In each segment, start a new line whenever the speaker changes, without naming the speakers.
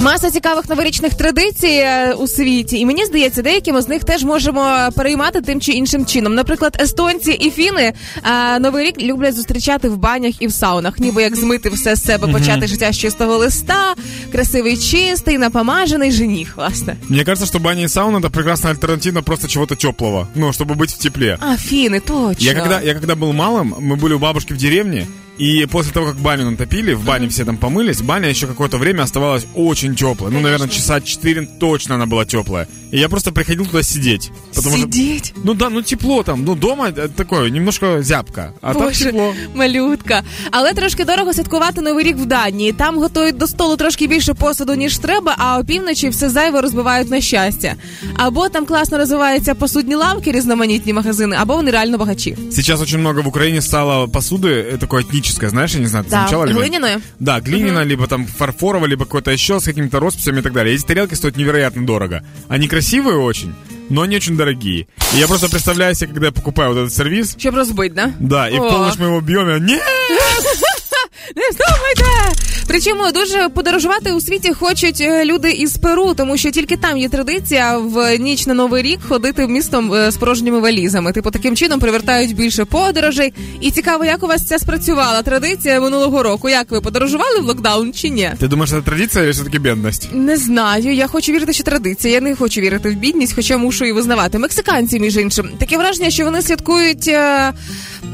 Маса цікавих новорічних традицій е, у світі, і мені здається, деякими з них теж можемо переймати тим чи іншим чином. Наприклад, естонці і фіни е, новий рік люблять зустрічати в банях і в саунах, ніби як змити все з себе, почати життя з чистого листа, красивий, чистий, напомажений жених, власне.
Мне кажется, что баня и сауна это прекрасная альтернатива просто чего-то теплого. Ну, чтобы быть в тепле.
А, фіни, точно.
Я когда, я когда был малым, мы были у бабушки в деревне, и после того, как баню натопили, в бане все там помылись, баня еще какое-то время оставалась очень теплой. Ну, наверное, часа 4 точно она была теплая. И я просто приходил туда сидеть. Потому что,
Сидіть.
ну да, ну тепло там. Ну, дома э, такое, немножко зябко. А там
Боже,
тепло.
малютка. Але трошки дорого святкувати новий рік в Данії. Там готують до столу трошки більше посуду, ніж треба, а опівночі все зайве розбивають на щастя. Або там класно розвиваються посудні лавки, різноманітні магазини, або вони реально багачі.
Сейчас очень много в Украине стало посуды, э, такой этнической, знаешь, я не знаю, ты замечала? ли?
глиняної.
Да, глиняная, либо там фарфоровая, либо какое-то еще с какими-то росписями и так далее. Эти тарелки стоят невероятно дорого. Они красивые очень, но они очень дорогие. И я просто представляю себе, когда я покупаю вот этот сервис,
Щоб розбити, да?
да, и
О.
в полночь мы его бьем, и нет!
Причому дуже подорожувати у світі хочуть е, люди із Перу, тому що тільки там є традиція в ніч на новий рік ходити містом е, з порожніми валізами. Типу таким чином привертають більше подорожей. І цікаво, як у вас ця спрацювала традиція минулого року. Як ви подорожували в локдаун чи ні?
Ты думаешь, это традиция или все-таки бедность?
Не знаю. Я хочу вірити, що традиція. Я не хочу вірити в бідність, хоча мушу і визнавати. Мексиканці, між іншим, таке враження, що вони святкують.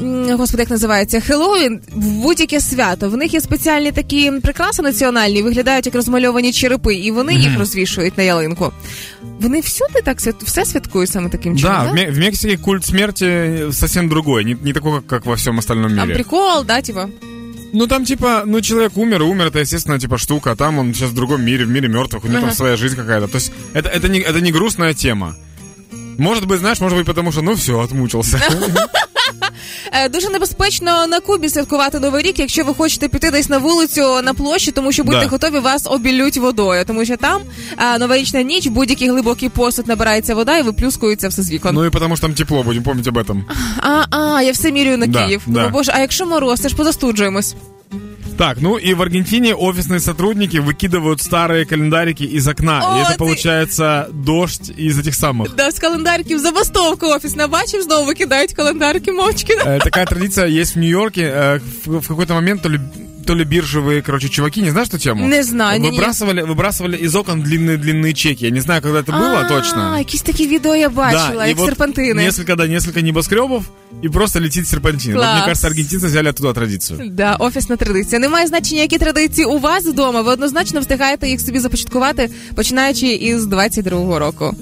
е, м, Господи, як називається Хеллоуін в будь-яке свято. В них є спеціальні такі прикраси національні, виглядають як розмальовані черепи, і вони їх розвішують на ялинку. Вони всюди так свят... все святкують саме таким чином.
Да, в, Ме- в Мексике культ смерти совсем другой, не, не такой, как, как во всем остальном
Там
мире.
прикол, да, типа.
Ну там типа, ну человек умер, умер, это естественно типа штука, а там он сейчас в другом мире, в мире мертвых, у него там
Ага.
своя жизнь какая-то. То есть это, это, не, это не грустная тема. Может быть, знаешь, может быть, потому что, ну все, отмучился.
Е, Дуже небезпечно на Кубі святкувати новий рік, якщо ви хочете піти десь на вулицю на площі, тому що будьте
Да.
готові, вас обілють водою, тому що там е, новорічна ніч, будь-який глибокий посуд набирається вода і виплюскується все з вікон.
Ну і потому що там тепло, будемо пам'ятати об этом.
А, а, я все мірюю на
Да,
Київ.
да.
Боже, а якщо мороз, це ж позастуджуємось.
Так, ну и в Аргентине офисные сотрудники выкидывают старые календарики из окна.
О,
и это
ты-
получается дождь из этих самых.
Да, з календарків забастовка офісна. Бачив, знову викидають календарки мовчки.
Э, Такая традиция есть в Нью-Йорке. Э, В в какой-то момент то ли то ли биржевые, короче, чуваки, не знаешь эту тему?
Не знаю, не-не.
Выбрасывали, выбрасывали из окон длинные-длинные чеки. Я не знаю, когда это было
а,
точно.
якісь такі відео я бачила,
и
як
вот
серпантини.
Несколько, да, несколько небоскребов, и просто летит серпантин. Вот,
Класс.
мне кажется, аргентинцы взяли оттуда традицию.
Да, офісна традиція. Немає значення, які традиції у вас вдома. Ви однозначно встигаєте їх собі започаткувати, починаючи із 22-го року.